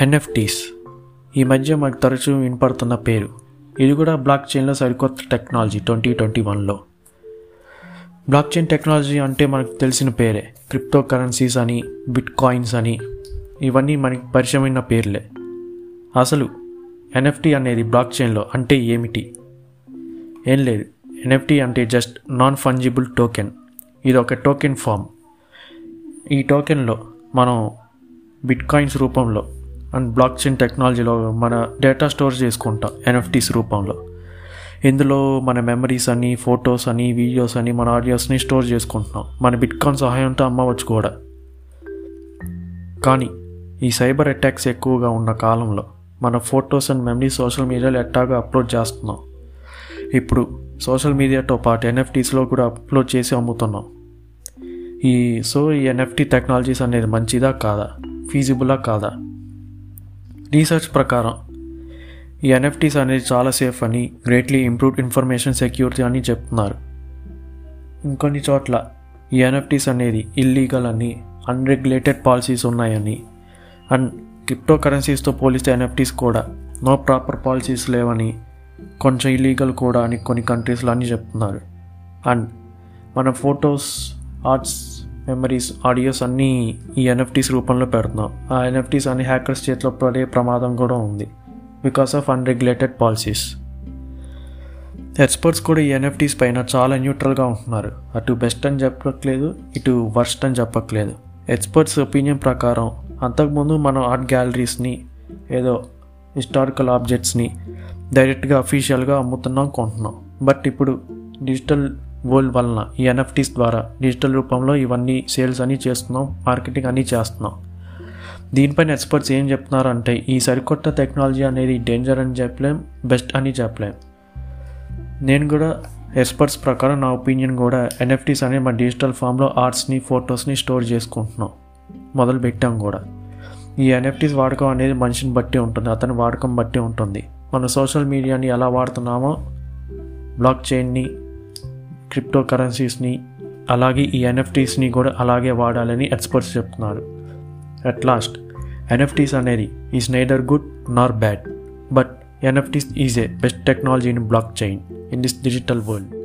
NFTs ఈ మధ్య మనకు తరచూ వినపడుతున్న పేరు. ఇది కూడా బ్లాక్ చైన్లో సరికొత్త టెక్నాలజీ ట్వంటీ ట్వంటీ వన్లో బ్లాక్ చైన్ టెక్నాలజీ అంటే మనకు తెలిసిన పేరే. క్రిప్టో కరెన్సీస్ అని బిట్ కాయిన్స్ అని ఇవన్నీ మనకి పరిచయమైన పేర్లే. అసలు ఎన్ఎఫ్టీ అనేది బ్లాక్ చైన్లో అంటే ఏమిటి? ఏం లేదు. ఎన్ఎఫ్టీ అంటే జస్ట్ నాన్ ఫంజిబుల్ టోకెన్ ఇది ఒక టోకెన్ ఫామ్ ఈ టోకెన్లో మనం బిట్ కాయిన్స్ రూపంలో అండ్ బ్లాక్ చైన్ టెక్నాలజీలో మన డేటా స్టోర్ చేసుకుంటాం ఎన్ఎఫ్టీస్ రూపంలో. ఇందులో మన మెమరీస్ అని ఫొటోస్ అని వీడియోస్ అని మన ఆడియోస్ని స్టోర్ చేసుకుంటున్నాం. మన బిట్కాయిన్ సహాయంతో అమ్మవచ్చు కూడా. కానీ ఈ సైబర్ అటాక్స్ ఎక్కువగా ఉన్న కాలంలో మన ఫొటోస్ అండ్ మెమరీ సోషల్ మీడియాలో ఎట్టాగా అప్లోడ్ చేస్తున్నాం. ఇప్పుడు సోషల్ మీడియాతో పాటు ఎన్ఎఫ్టీస్లో కూడా అప్లోడ్ చేసి అమ్ముతున్నాం. ఈ సో ఈ ఎన్ఎఫ్టీ టెక్నాలజీస్ అనేది మంచిదా కాదా? ఫీజిబులా కాదా? రీసెర్చ్ ప్రకారం ఈ ఎన్ఎఫ్టీస్ అనేది చాలా సేఫ్ అని గ్రేట్లీ ఇంప్రూవ్డ్ ఇన్ఫర్మేషన్ సెక్యూరిటీ అని చెప్తున్నారు. ఇంకొన్ని చోట్ల ఈ ఎన్ఎఫ్టీస్ అనేది ఇల్లీగల్ అని అన్రెగ్యులేటెడ్ పాలసీస్ ఉన్నాయని అండ్ క్రిప్టో కరెన్సీస్తో పోలిస్తే ఎన్ఎఫ్టీస్ కూడా నో ప్రాపర్ పాలసీస్ లేవని కొంచెం ఇల్లీగల్ కూడా అని కొన్ని కంట్రీస్లో అని చెప్తున్నారు. అండ్ మన ఫొటోస్ ఆర్ట్స్ మెమరీస్ ఆడియోస్ అన్నీ ఈ ఎన్ఎఫ్టీస్ రూపంలో పెడుతున్నాం. ఆ ఎన్ఎఫ్టీస్ అన్ని హ్యాకర్స్ చేతిలో పడే ప్రమాదం కూడా ఉంది. Because of unregulated policies experts కూడా ఈ ఎన్ఎఫ్టీస్ పైన చాలా న్యూట్రల్గా ఉంటున్నారు. అటు బెస్ట్ అని చెప్పట్లేదు ఇటు వర్స్ట్ అని చెప్పట్లేదు. ఎక్స్పర్ట్స్ ఒపీనియన్ ప్రకారం అంతకుముందు మనం ఆర్ట్ గ్యాలరీస్ని ఏదో హిస్టారికల్ ఆబ్జెక్ట్స్ని డైరెక్ట్గా అఫీషియల్గా అమ్ముతున్నాం కొంటున్నాం. బట్ ఇప్పుడు డిజిటల్ వరల్డ్ వలన ఈ ఎన్ఎఫ్టీస్ ద్వారా డిజిటల్ రూపంలో ఇవన్నీ సేల్స్ అని చేస్తున్నాం మార్కెటింగ్ అని చేస్తున్నాం. దీనిపైన ఎక్స్పర్ట్స్ ఏం చెప్తున్నారు అంటే ఈ సరికొత్త టెక్నాలజీ అనేది డేంజర్ అని చెప్పలేం బెస్ట్ అని చెప్పలేం. నేను కూడా ఎక్స్పర్ట్స్ ప్రకారం నా ఒపీనియన్ కూడా ఎన్ఎఫ్టీస్ అనేది మా డిజిటల్ ఫామ్లో ఆర్ట్స్ని ఫొటోస్ని స్టోర్ చేసుకుంటున్నాం. మొదలు పెట్టాం కూడా. ఈ ఎన్ఎఫ్టీస్ వాడకం అనేది మనిషిని బట్టి ఉంటుంది అతని వాడకం బట్టి ఉంటుంది. మన సోషల్ మీడియాని ఎలా వాడుతున్నామో బ్లాక్ చైన్ని క్రిప్టో కరెన్సీస్ని అలాగే ఈ ఎన్ఎఫ్టీస్ని కూడా అలాగే వాడాలని ఎక్స్పర్ట్స్ చెప్తున్నారు. అట్ లాస్ట్ ఎన్ఎఫ్టీస్ అనేది is neither good nor bad but NFTs is a best technology in blockchain in this digital world